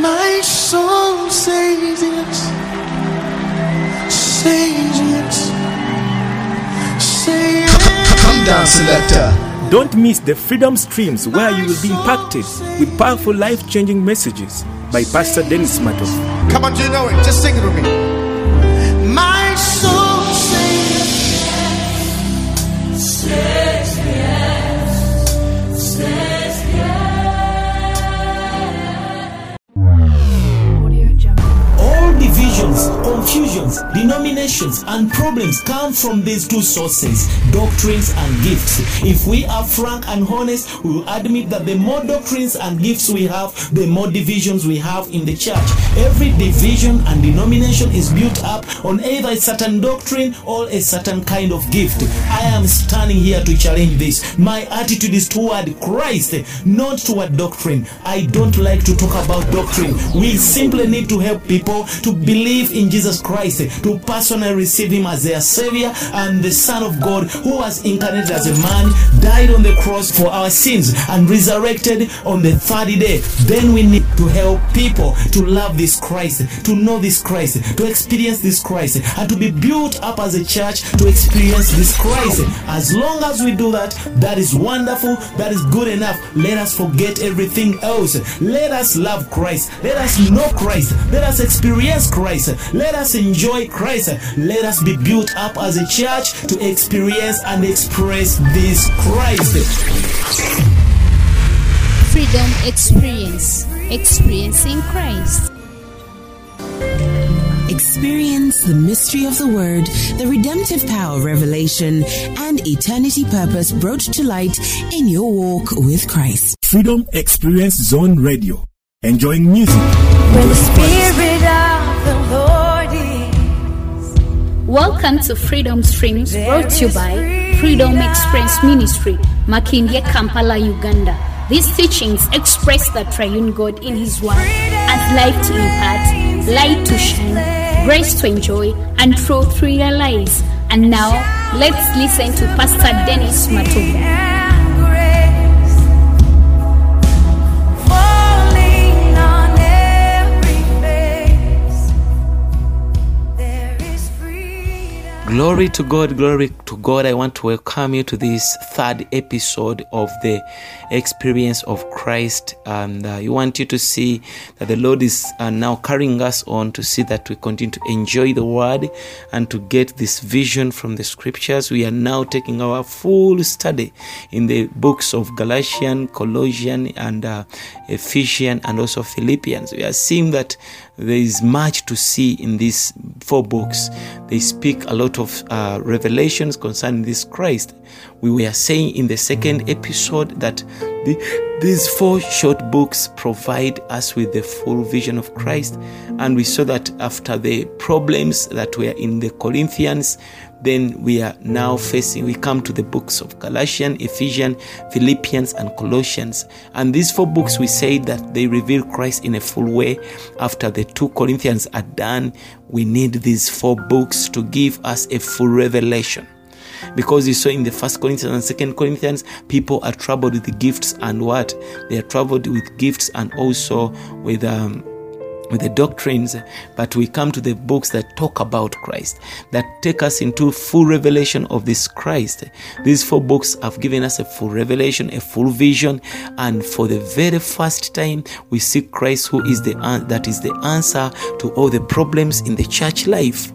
My soul says yes, says yes, say yes. Come down, selector. Don't miss the Freedom Streams where you will be impacted with powerful life changing messages by Pastor Dennis Matov. Come on, do you know it? Just sing it with me. Confusions, denominations, and problems come from these two sources doctrines and gifts. If we are frank and honest, we will admit that the more doctrines and gifts we have, the more divisions we have in the church. Every division and denomination is built up on either a certain doctrine or a certain kind of gift. I am standing here to challenge this. My attitude is toward Christ, not toward doctrine. I don't like to talk about doctrine. We simply need to help people to believe in Jesus Christ, to personally receive Him as their Savior and the Son of God who was incarnated as a man, died on the cross for our sins, and resurrected on the third day. Then we need to help people to love this Christ, to know this Christ, to experience this Christ, and to be built up as a church to experience this Christ. As long as we do that, that is wonderful, that is good enough. Let us forget everything else. Let us love Christ. Let us know Christ. Let us experience Christ. Let us enjoy Christ. Let us be built up as a church to experience and express this Christ. Freedom Experience. Experiencing Christ. Experience the mystery of the Word, the redemptive power of revelation, and eternity purpose brought to light in your walk with Christ. Freedom Experience Zone Radio. Enjoying music. When the Spirit Welcome to Freedom Streams brought to you by Freedom Express Ministry, Makindye, Kampala, Uganda. These teachings express the triune God in His Word as life to impart, light to shine, grace to enjoy, and truth to realize. And now, let's listen to Pastor Dennis Matoga. Glory to God, glory to God. I want to welcome you to this third episode of the experience of Christ. And uh, I want you to see that the Lord is uh, now carrying us on to see that we continue to enjoy the word and to get this vision from the scriptures. We are now taking our full study in the books of Galatian, Colossian, and uh, Ephesian, and also Philippians. We are seeing that there is much to see in these four books. They speak a lot of uh, revelations concerning this Christ. We were saying in the second episode that the, these four short books provide us with the full vision of Christ. And we saw that after the problems that were in the Corinthians, then we are now facing, we come to the books of Galatians, Ephesians, Philippians, and Colossians. And these four books, we say that they reveal Christ in a full way. After the two Corinthians are done, we need these four books to give us a full revelation because you saw in the first corinthians and second corinthians people are troubled with gifts and what they are troubled with gifts and also with um, with the doctrines, but we come to the books that talk about Christ, that take us into full revelation of this Christ. These four books have given us a full revelation, a full vision, and for the very first time, we see Christ, who is the that is the answer to all the problems in the church life.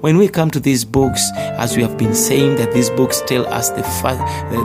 When we come to these books, as we have been saying, that these books tell us the fact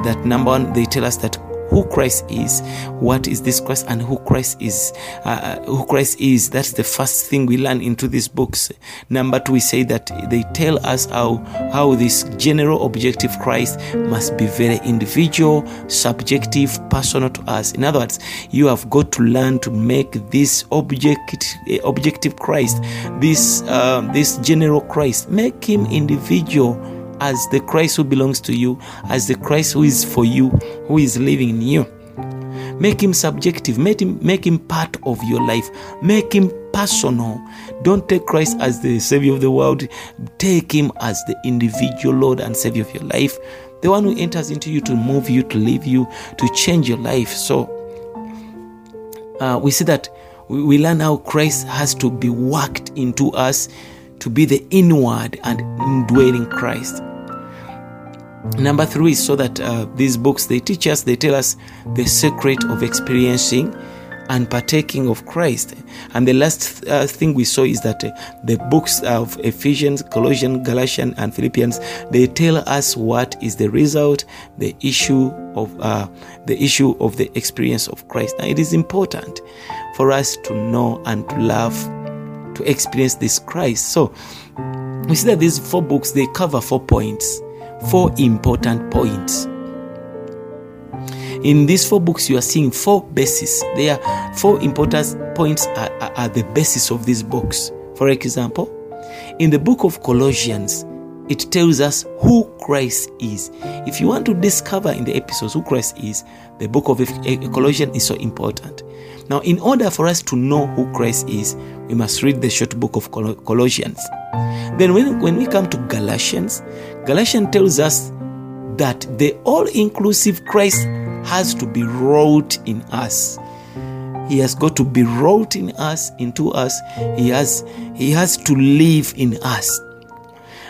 that number one, they tell us that who Christ is, what is this Christ, and who Christ is, uh, who Christ is. That's the first thing we learn into these books. Number two, we say that they tell us how how this general objective Christ must be very individual, subjective, personal to us. In other words, you have got to learn to make this object objective Christ, this uh, this general Christ, make him individual as the Christ who belongs to you, as the Christ who is for you, who is living in you. Make him subjective, make him, make him part of your life, make him personal. Don't take Christ as the Savior of the world, take him as the individual Lord and Savior of your life, the one who enters into you to move you, to live you, to change your life. So, uh, we see that we, we learn how Christ has to be worked into us to be the inward and indwelling Christ. Number three, is so that uh, these books they teach us, they tell us the secret of experiencing and partaking of Christ. And the last uh, thing we saw is that uh, the books of Ephesians, Colossians, Galatians, and Philippians they tell us what is the result, the issue of uh, the issue of the experience of Christ. Now, it is important for us to know and to love, to experience this Christ. So we see that these four books they cover four points, four important points. In these four books, you are seeing four bases. There are four important points are, are, are the basis of these books. For example, in the book of Colossians, it tells us who Christ is. If you want to discover in the episodes who Christ is, the book of eh, Colossians is so important. Now, in order for us to know who Christ is, we must read the short book of Colossians. Then, when, when we come to Galatians, Galatians tells us that the all inclusive Christ has to be wrought in us. He has got to be wrought in us, into us. He has, he has to live in us.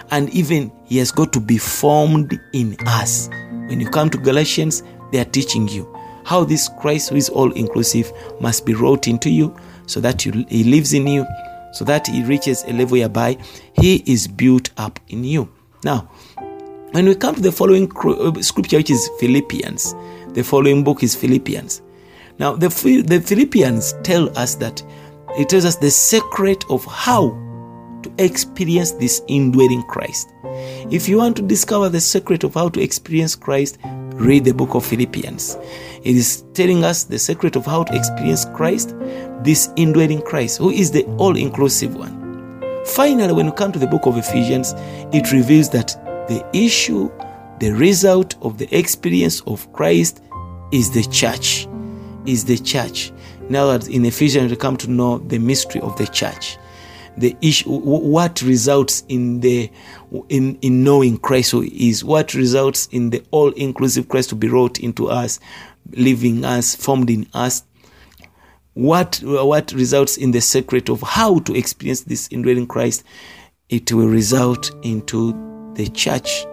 And even he has got to be formed in us. When you come to Galatians, they are teaching you how this Christ who is all inclusive must be wrought into you so that you, he lives in you, so that he reaches a level whereby he is built up in you. Now, when we come to the following uh, scripture, which is Philippians, the following book is Philippians. Now, the, the Philippians tell us that it tells us the secret of how to experience this indwelling Christ. If you want to discover the secret of how to experience Christ, read the book of Philippians. It is telling us the secret of how to experience Christ, this indwelling Christ, who is the all inclusive one. Finally, when we come to the book of Ephesians, it reveals that the issue the result of the experience of Christ is the church. Is the church. Now that in Ephesians we come to know the mystery of the church. The issue what results in the in, in knowing Christ who is, what results in the all inclusive Christ to be wrought into us, living us, formed in us. What what results in the secret of how to experience this indwelling Christ, it will result into the church.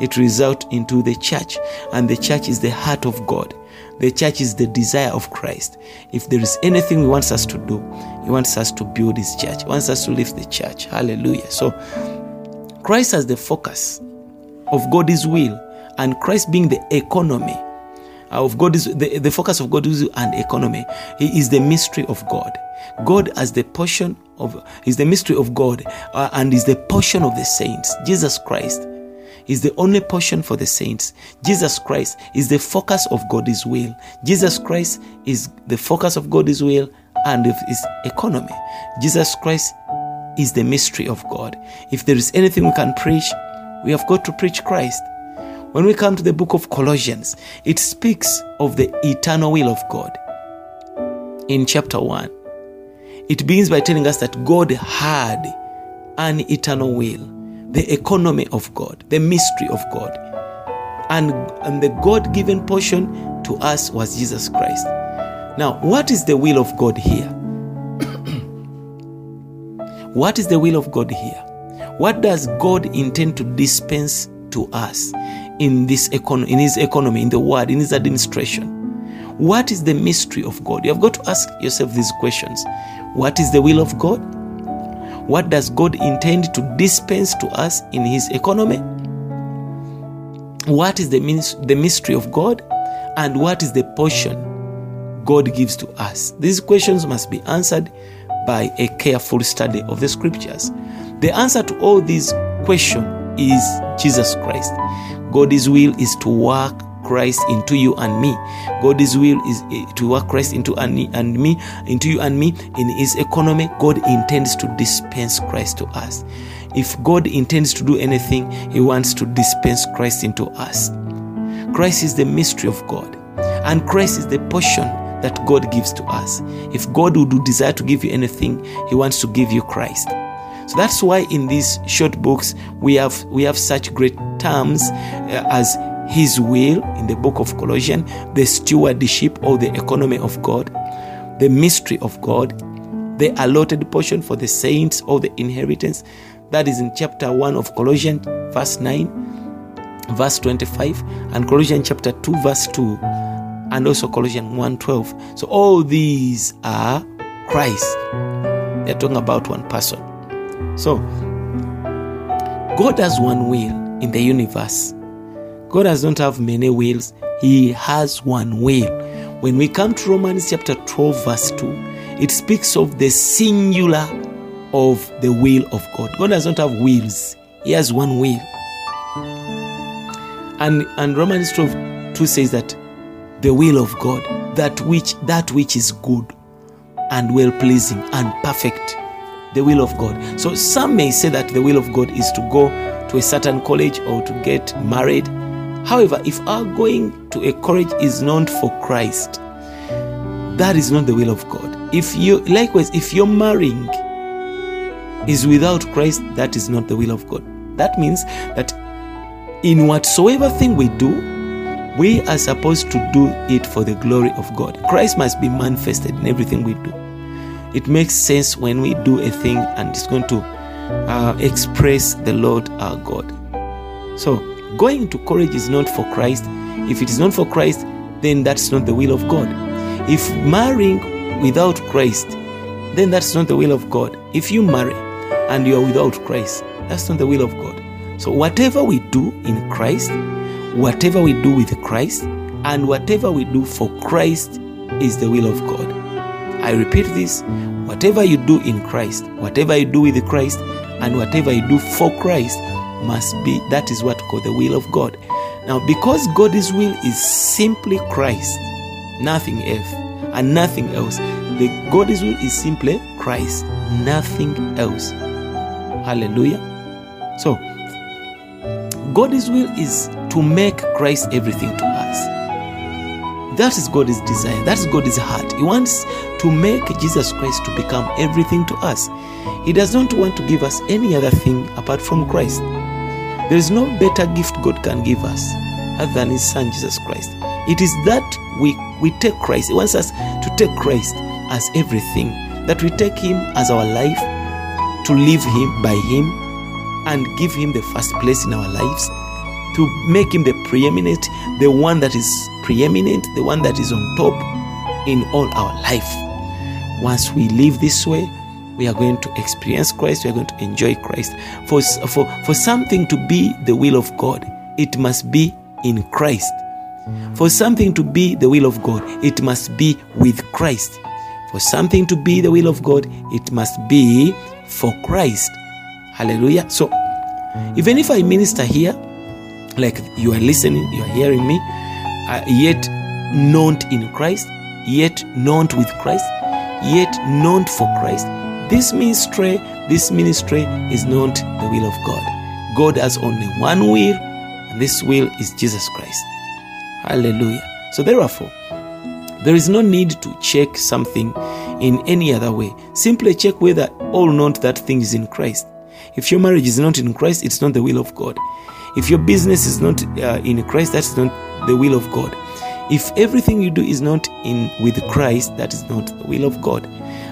It results into the church and the church is the heart of god. The church is the desire of christ. If there is anything he wants us to do he wants us to build his church. He wants us to lift the church. Hallelujah. So christ as the focus of god's will and christ being the economy of god is the, the focus of god's will and economy he is the mystery of god god as the portion of is the mystery of god uh, and is the portion of the saints jesus christ is the only portion for the saints. Jesus Christ is the focus of God's will. Jesus Christ is the focus of God's will and of his economy. Jesus Christ is the mystery of God. If there is anything we can preach, we have got to preach Christ. When we come to the book of Colossians, it speaks of the eternal will of God. In chapter 1, it begins by telling us that God had an eternal will the economy of God, the mystery of God. And, and the God given portion to us was Jesus Christ. Now, what is the will of God here? what is the will of God here? What does God intend to dispense to us in this econ- in his economy, in the world, in his administration? What is the mystery of God? You have got to ask yourself these questions. What is the will of God? What does God intend to dispense to us in His economy? What is the, the mystery of God? And what is the portion God gives to us? These questions must be answered by a careful study of the scriptures. The answer to all these questions is Jesus Christ. God's will is to work Christ into you and me. God's will is eh, to work Christ into and me, into you and me. In His economy, God intends to dispense Christ to us. If God intends to do anything, He wants to dispense Christ into us. Christ is the mystery of God, and Christ is the portion that God gives to us. If God would desire to give you anything, He wants to give you Christ. So that's why in these short books we have we have such great terms uh, as his will in the book of Colossians, the stewardship or the economy of God. the mystery of God, the allotted portion for the saints of the inheritance. That is in chapter 1 of Colossians, verse 9, verse 25, and Colossians chapter 2, verse 2, and also Colossians 1 12. So all these are Christ. They're talking about one person. So God has one will in the universe. God does not have many wills, He has one will. When we come to Romans chapter 12, verse 2, it speaks of the singular of the will of God. God does not have wills, He has one will. And, and Romans 12, 2 says that the will of God, that which that which is good and well pleasing and perfect, the will of God. So some may say that the will of God is to go to a certain college or to get married. However, if our going to a college is not for Christ, that is not the will of God. If you likewise, if you're marrying is without Christ, that is not the will of God. That means that in whatsoever thing we do, we are supposed to do it for the glory of God. Christ must be manifested in everything we do. It makes sense when we do a thing and it's going to uh, express the Lord our God. So, going to college is not for Christ. If it is not for Christ, then that's not the will of God. If marrying without Christ, then that's not the will of God. If you marry and you are without Christ, that's not the will of God. So, whatever we do in Christ, whatever we do with Christ, and whatever we do for Christ is the will of God. I repeat this whatever you do in Christ, whatever you do with Christ, and whatever you do for Christ must be that is what called the will of God. Now, because God's will is simply Christ, nothing else, and nothing else, the God's will is simply Christ, nothing else. Hallelujah. So, God's will is to make Christ everything to us. That is God's desire. That is God's heart. He wants to make Jesus Christ to become everything to us. He does not want to give us any other thing apart from Christ. There is no better gift God can give us other than His Son Jesus Christ. It is that we, we take Christ. He wants us to take Christ as everything, that we take Him as our life, to live Him by Him, and give Him the first place in our lives, to make Him the preeminent, the one that is preeminent, the one that is on top in all our life. Once we live this way, we are going to experience Christ, we are going to enjoy Christ. For, for, for something to be the will of God, it must be in Christ. For something to be the will of God, it must be with Christ. For something to be the will of God, it must be for Christ. Hallelujah. So, even if I minister here, like you are listening, you are hearing me, uh, yet not in Christ, yet not with Christ, yet not for Christ, this ministry, this ministry is not the will of God. God has only one will, and this will is Jesus Christ. Hallelujah. So therefore, there is no need to check something in any other way. Simply check whether or not that thing is in Christ. If your marriage is not in Christ, it's not the will of God. If your business is not uh, in Christ, that's not the will of God. If everything you do is not in with Christ, that is not the will of God.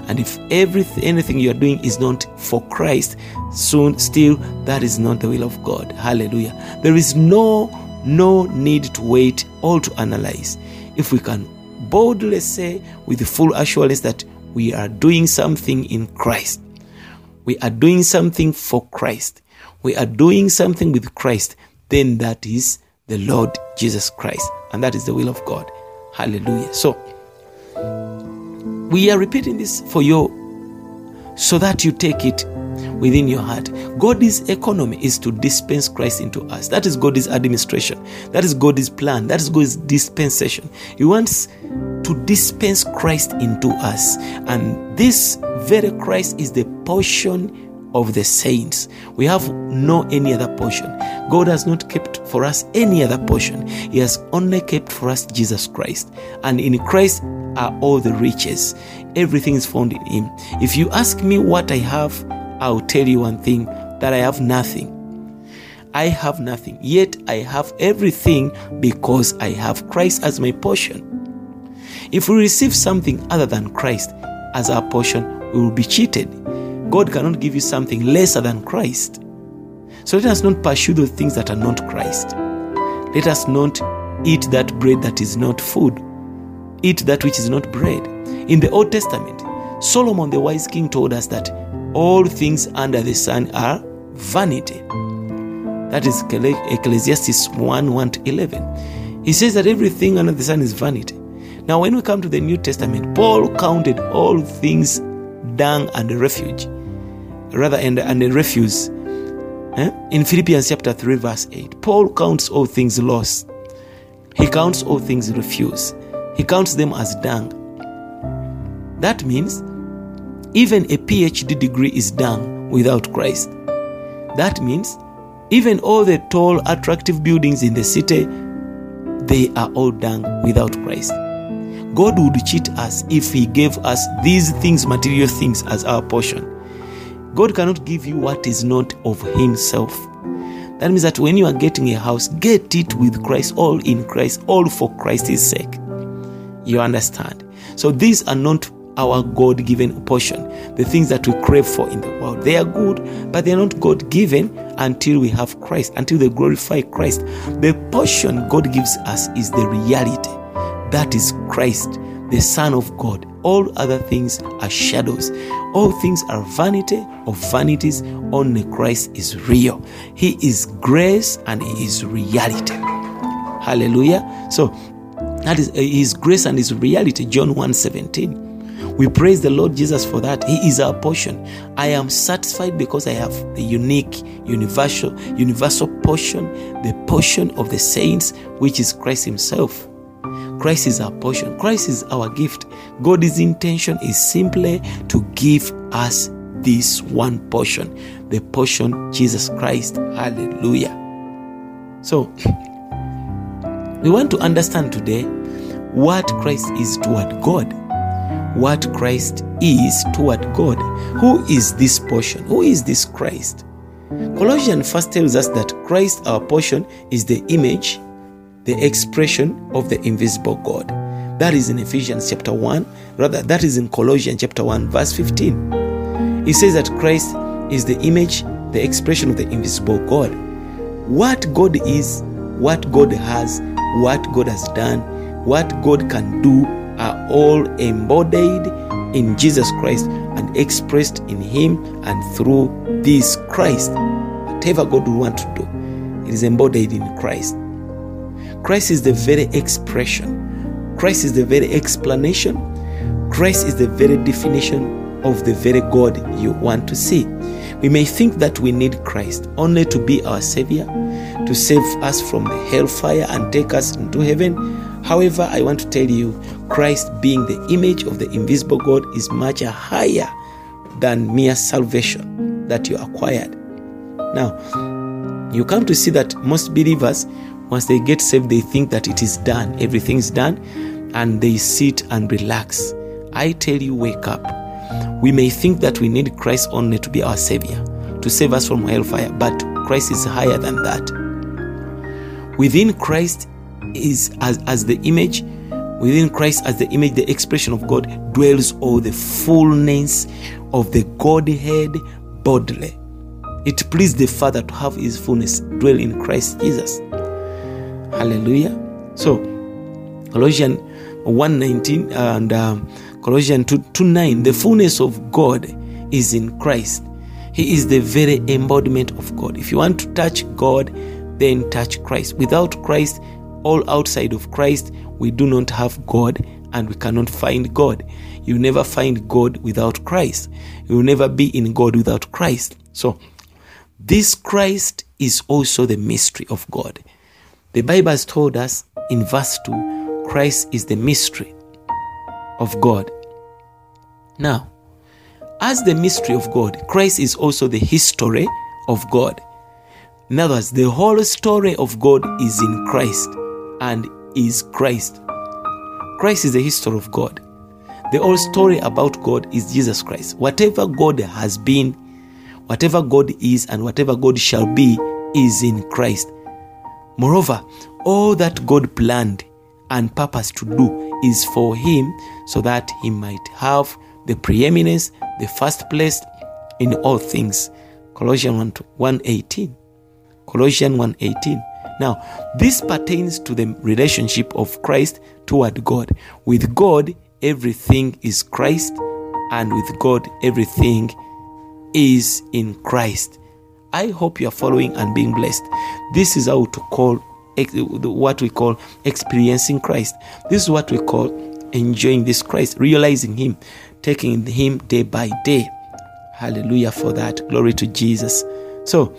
And if everything anything you are doing is not for Christ, soon still that is not the will of God. Hallelujah. There is no no need to wait or to analyze. If we can boldly say with full assurance that we are doing something in Christ, we are doing something for Christ, we are doing something with Christ, then that is the Lord Jesus Christ, and that is the will of God. Hallelujah. So, we are repeating this for you so that you take it within your heart. God's economy is to dispense Christ into us. That is God's administration. That is God's plan. That is God's dispensation. He wants to dispense Christ into us. And this very Christ is the portion of the saints. We have no any other portion. God has not kept for us any other portion. He has only kept for us Jesus Christ. And in Christ are all the riches. Everything is found in Him. If you ask me what I have, I'll tell you one thing that I have nothing. I have nothing, yet I have everything because I have Christ as my portion. If we receive something other than Christ as our portion, we will be cheated. God cannot give you something lesser than Christ. So let us not pursue those things that are not Christ. Let us not eat that bread that is not food. Eat that which is not bread. In the Old Testament, Solomon the wise king told us that all things under the sun are vanity. That is Ecclesiastes 1 1 to 11. He says that everything under the sun is vanity. Now, when we come to the New Testament, Paul counted all things dung and refuge, rather, and, and refuse. Eh? In Philippians chapter 3, verse 8, Paul counts all things lost. He counts all things refuse. He counts them as dung. That means even a PhD degree is dung without Christ. That means even all the tall, attractive buildings in the city, they are all dung without Christ. God would cheat us if He gave us these things, material things, as our portion. God cannot give you what is not of Himself. That means that when you are getting a house, get it with Christ, all in Christ, all for Christ's sake. You understand? So these are not our God given portion, the things that we crave for in the world. They are good, but they are not God given until we have Christ, until they glorify Christ. The portion God gives us is the reality. That is Christ, the Son of God. All other things are shadows. All things are vanity of vanities. Only Christ is real. He is grace and He is reality. Hallelujah. So that is uh, His grace and His reality. John 1 17. We praise the Lord Jesus for that. He is our portion. I am satisfied because I have the unique, universal, universal portion, the portion of the saints, which is Christ Himself. Christ is our portion. Christ is our gift. God's intention is simply to give us this one portion, the portion Jesus Christ. Hallelujah. So, we want to understand today what Christ is toward God. What Christ is toward God. Who is this portion? Who is this Christ? Colossians first tells us that Christ, our portion, is the image, the expression of the invisible God. That is in Ephesians chapter 1, rather, that is in Colossians chapter 1, verse 15. It says that Christ is the image, the expression of the invisible God. What God is, what God has, what God has done, what God can do are all embodied in Jesus Christ and expressed in Him and through this Christ. Whatever God will want to do, it is embodied in Christ. Christ is the very expression, Christ is the very explanation, Christ is the very definition of the very God you want to see. We may think that we need Christ only to be our Savior, to save us from the hellfire and take us into heaven. However, I want to tell you, Christ being the image of the invisible God is much higher than mere salvation that you acquired. Now, you come to see that most believers, once they get saved, they think that it is done, everything is done, and they sit and relax. I tell you, wake up. We may think that we need Christ only to be our Savior, to save us from hellfire, but Christ is higher than that. Within Christ is as, as the image, within Christ as the image, the expression of God, dwells all the fullness of the Godhead bodily. It pleased the Father to have his fullness dwell in Christ Jesus. Hallelujah. So, Colossians 1.19 and um, Colossians 2, 2 9, the fullness of God is in Christ. He is the very embodiment of God. If you want to touch God, then touch Christ. Without Christ, all outside of Christ, we do not have God and we cannot find God. You never find God without Christ. You will never be in God without Christ. So, this Christ is also the mystery of God. The Bible has told us in verse 2 Christ is the mystery of God. Now, as the mystery of God, Christ is also the history of God. In other words, the whole story of God is in Christ and is Christ. Christ is the history of God. The whole story about God is Jesus Christ. Whatever God has been, whatever God is, and whatever God shall be is in Christ. Moreover, all that God planned and purpose to do is for him so that he might have the preeminence, the first place in all things. Colossians 1 1:18. Colossians 1:18. Now, this pertains to the relationship of Christ toward God. With God, everything is Christ, and with God, everything is in Christ. I hope you are following and being blessed. This is how to call what we call experiencing Christ. This is what we call enjoying this Christ, realizing Him, taking Him day by day. Hallelujah for that. Glory to Jesus. So,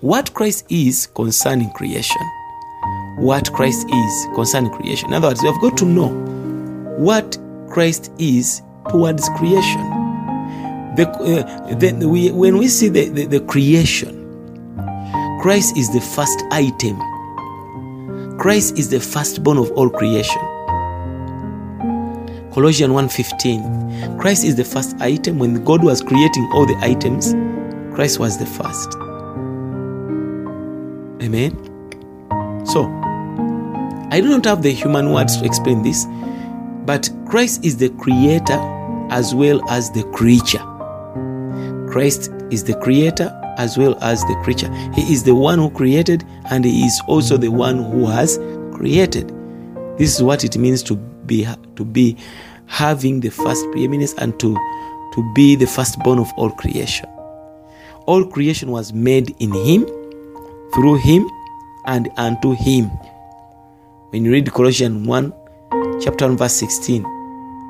what Christ is concerning creation. What Christ is concerning creation. In other words, we have got to know what Christ is towards creation. The, uh, then we, when we see the, the, the creation, Christ is the first item. Christ is the firstborn of all creation. Colossians 1:15. Christ is the first item. When God was creating all the items, Christ was the first. Amen. So, I do not have the human words to explain this, but Christ is the creator as well as the creature. Christ is the creator as well as the creature. He is the one who created and he is also the one who has created. This is what it means to be to be having the first preeminence and to to be the firstborn of all creation. All creation was made in him, through him, and unto him. When you read Colossians 1, chapter 1, verse 16,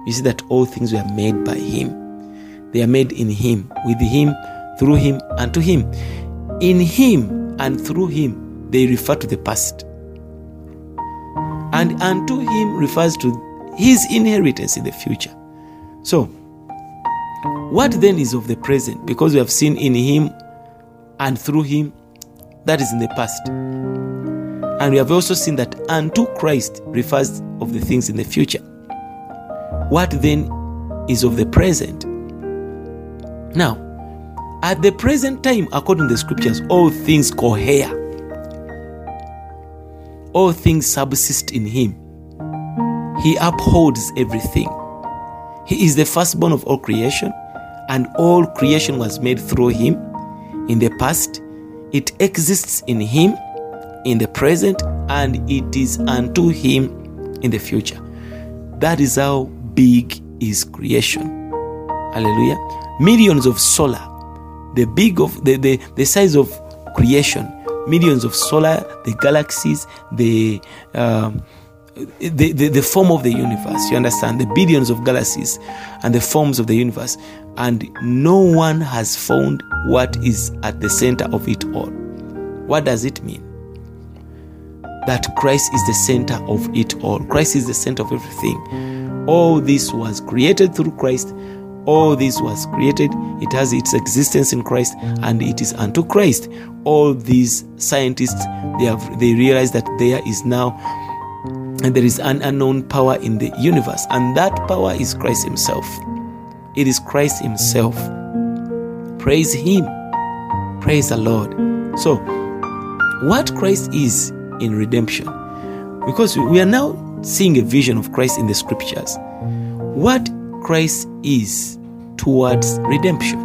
you see that all things were made by him. They are made in him, with him, through him, and to him. In him and through him, they refer to the past. And unto him refers to his inheritance in the future. So, what then is of the present? Because we have seen in him and through him, that is in the past. And we have also seen that unto Christ refers of the things in the future. What then is of the present? Now, at the present time, according to the scriptures, all things cohere. All things subsist in him. He upholds everything. He is the firstborn of all creation, and all creation was made through him. In the past, it exists in him, in the present, and it is unto him in the future. That is how big is creation. Hallelujah. Millions of solar, the big of the, the, the size of creation, millions of solar, the galaxies, the um, the, the, the form of the universe. You understand? The billions of galaxies and the forms of the universe. And no one has found what is at the center of it all. What does it mean? That Christ is the center of it all. Christ is the center of everything. All this was created through Christ. All this was created. It has its existence in Christ and it is unto Christ. All these scientists they have they realize that there is now and there is an unknown power in the universe, and that power is Christ Himself. It is Christ Himself. Praise Him. Praise the Lord. So, what Christ is in redemption, because we are now seeing a vision of Christ in the scriptures, what Christ is towards redemption.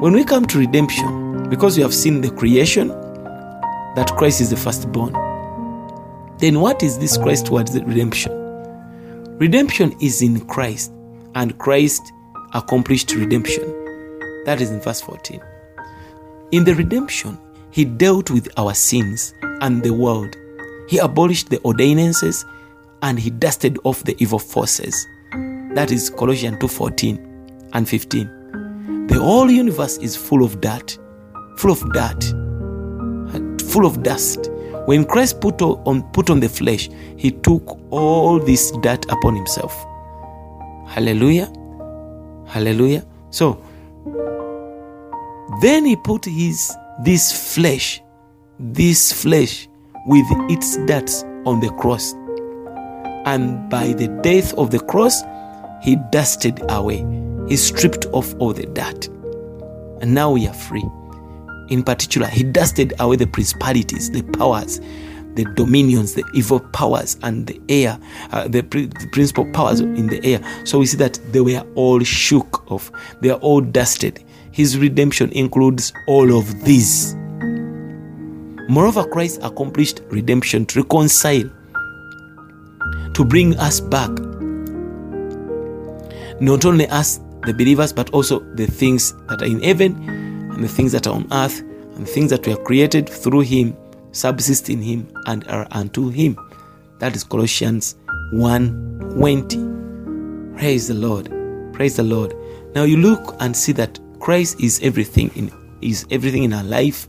When we come to redemption, because we have seen the creation, that Christ is the firstborn then what is this Christ towards redemption? Redemption is in Christ, and Christ accomplished redemption. That is in verse 14. In the redemption, he dealt with our sins and the world. He abolished the ordinances and he dusted off the evil forces. That is Colossians 2:14 and 15. The whole universe is full of dirt, full of dirt, full of dust. When Christ put on, put on the flesh, he took all this dirt upon himself. Hallelujah. Hallelujah. So then he put his this flesh, this flesh with its dirt on the cross. And by the death of the cross, he dusted away. He stripped off all the dirt. And now we are free in particular, he dusted away the principalities, the powers, the dominions, the evil powers, and the air, uh, the, the principal powers in the air. So we see that they were all shook off, they are all dusted. His redemption includes all of these. Moreover, Christ accomplished redemption to reconcile, to bring us back. Not only us, the believers, but also the things that are in heaven and the things that are on earth and things that we were created through Him, subsist in Him, and are unto Him. That is Colossians 1:20. Praise the Lord. Praise the Lord. Now you look and see that Christ is everything in is everything in our life.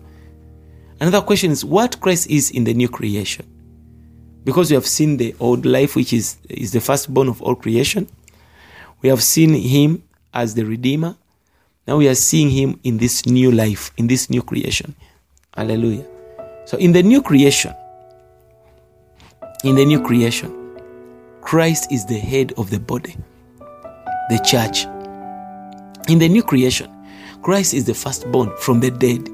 Another question is what Christ is in the new creation. Because we have seen the old life, which is, is the firstborn of all creation. We have seen him as the Redeemer. Now we are seeing him in this new life, in this new creation. Hallelujah. So in the new creation, in the new creation, Christ is the head of the body, the church. In the new creation, Christ is the firstborn from the dead.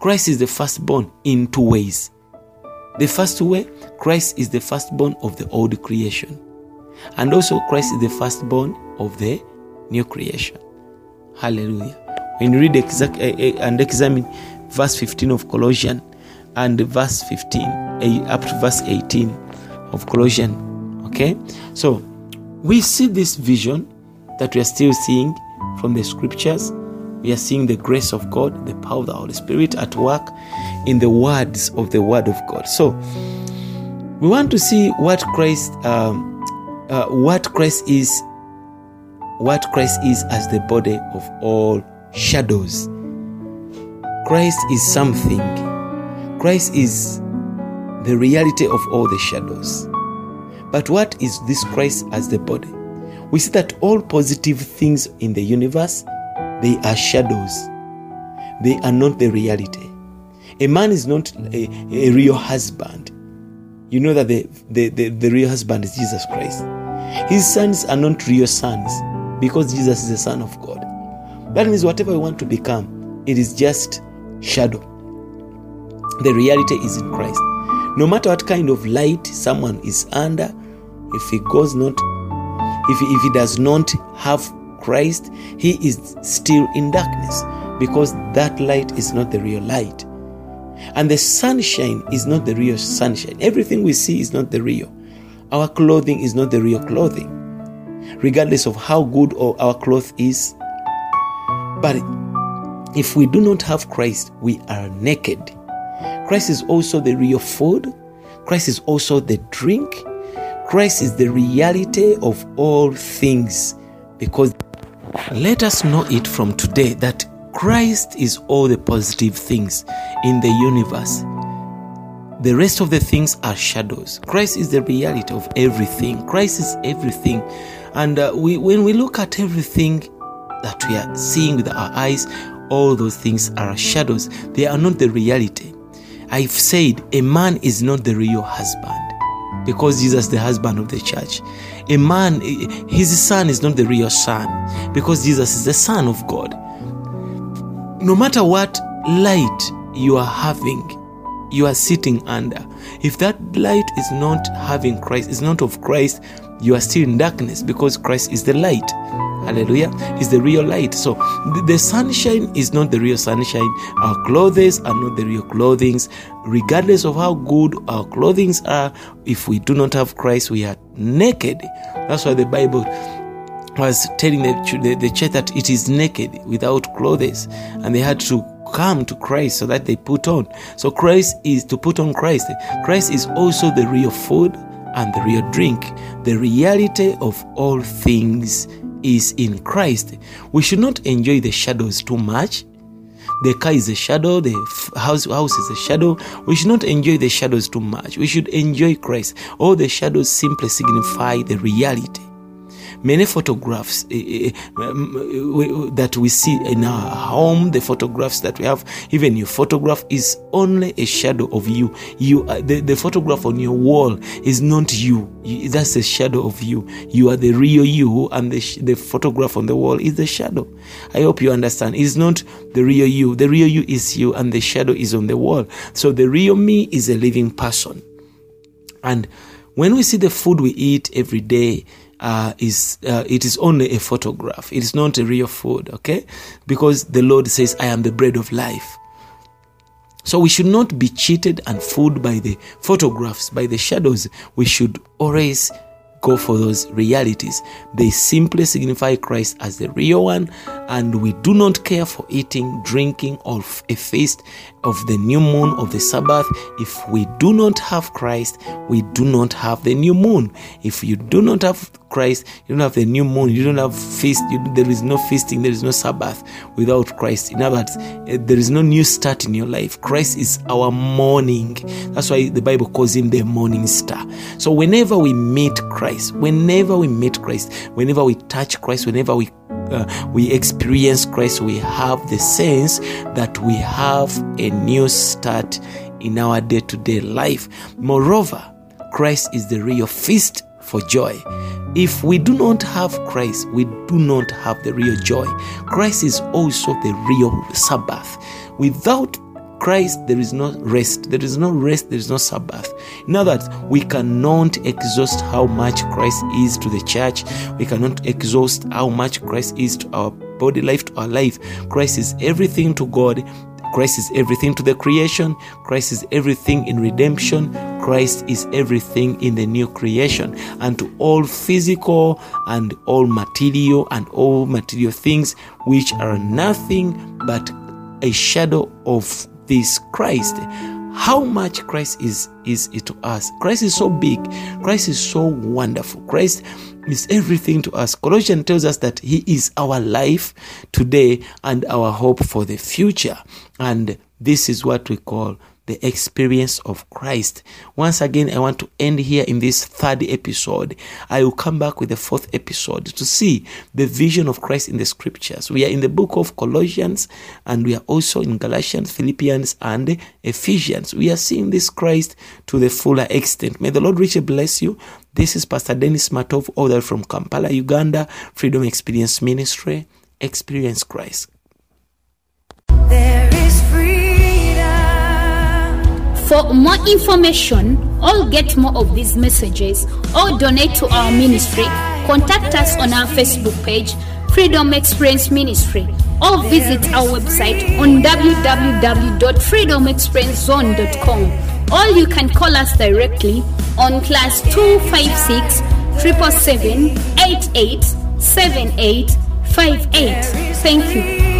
Christ is the firstborn in two ways. The first way, Christ is the firstborn of the old creation. And also, Christ is the firstborn of the new creation. Hallelujah. When you read exact, uh, uh, and examine verse 15 of Colossians and verse 15 uh, up to verse 18 of Colossians, okay? So, we see this vision that we are still seeing from the scriptures. We are seeing the grace of God, the power of the Holy Spirit at work in the words of the Word of God. So, we want to see what Christ, um, uh, what Christ is, what Christ is as the body of all shadows. Christ is something. Christ is the reality of all the shadows. But what is this Christ as the body? We see that all positive things in the universe they are shadows. They are not the reality. A man is not a, a real husband. You know that the, the, the, the real husband is Jesus Christ. His sons are not real sons because Jesus is the Son of God. That means whatever we want to become, it is just shadow. The reality is in Christ. No matter what kind of light someone is under, if he goes not, if he, if he does not have Christ, he is still in darkness because that light is not the real light. And the sunshine is not the real sunshine. Everything we see is not the real. Our clothing is not the real clothing, regardless of how good our cloth is. But if we do not have Christ, we are naked. Christ is also the real food, Christ is also the drink, Christ is the reality of all things because let us know it from today that Christ is all the positive things in the universe. The rest of the things are shadows. Christ is the reality of everything. Christ is everything. And uh, we, when we look at everything that we are seeing with our eyes, all those things are shadows. They are not the reality. I've said a man is not the real husband because Jesus is the husband of the church. A man, his son is not the real son because Jesus is the son of God. No matter what light you are having, you are sitting under. If that light is not having Christ, is not of Christ, you are still in darkness because Christ is the light. Hallelujah. Is the real light. So the, sunshine is not the real sunshine. Our clothes are not the real clothings. Regardless of how good our clothings are, if we do not have Christ, we are naked. That's why the Bible was telling the, the, church that it is naked without clothes. And they had to come to Christ so that they put on. So Christ is to put on Christ. Christ is also the real food and the real drink. The reality of all things is in Christ. We should not enjoy the shadows too much. The car is a shadow, the house, house is a shadow. We should not enjoy the shadows too much. We should enjoy Christ. All the shadows simply signify the reality. Many photographs eh, eh, we- that we see in our home, the photographs that we have, even your photograph is only a shadow of you. You, are, the, the photograph on your wall is not you. That's a shadow of you. You are the real you, and the, the photograph on the wall is the shadow. I hope you understand. It's not the real you. The real you is you, and the shadow is on the wall. So the real me is a living person. And when we see the food we eat every day, uh, is uh, it is only a photograph. It is not a real food, okay? Because the Lord says, "I am the bread of life." So we should not be cheated and fooled by the photographs, by the shadows. We should always go for those realities. They simply signify Christ as the real one, and we do not care for eating, drinking, or a feast of the new moon of the Sabbath. If we do not have Christ, we do not have the new moon. If you do not have Christ, you don't have the new moon, you don't have feast, you, there is no feasting, there is no Sabbath without Christ. In other words, eh, there is no new start in your life. Christ is our morning. That's why the Bible calls him the morning star. So whenever we meet Christ, whenever we meet Christ, whenever we touch Christ, whenever we uh, we experience Christ, we have the sense that we have a new start in our day to day life. Moreover, Christ is the real feast for joy. If we do not have Christ, we do not have the real joy. Christ is also the real Sabbath. Without Christ, there is no rest. There is no rest. There is no Sabbath. In other words, we cannot exhaust how much Christ is to the church. We cannot exhaust how much Christ is to our body life, to our life. Christ is everything to God. Christ is everything to the creation. Christ is everything in redemption. Christ is everything in the new creation. And to all physical and all material and all material things which are nothing but a shadow of this Christ. How much Christ is is it to us? Christ is so big. Christ is so wonderful. Christ is everything to us. Colossians tells us that He is our life today and our hope for the future. And this is what we call the experience of Christ. Once again, I want to end here in this third episode. I will come back with the fourth episode to see the vision of Christ in the scriptures. We are in the book of Colossians and we are also in Galatians, Philippians, and Ephesians. We are seeing this Christ to the fuller extent. May the Lord richly bless you. This is Pastor Dennis Matov, way from Kampala, Uganda, Freedom Experience Ministry. Experience Christ. There For more information or get more of these messages or donate to our ministry, contact us on our Facebook page, Freedom Experience Ministry, or visit our website on www.freedomexperiencezone.com. Or you can call us directly on class 256 777 88 78 58. Thank you.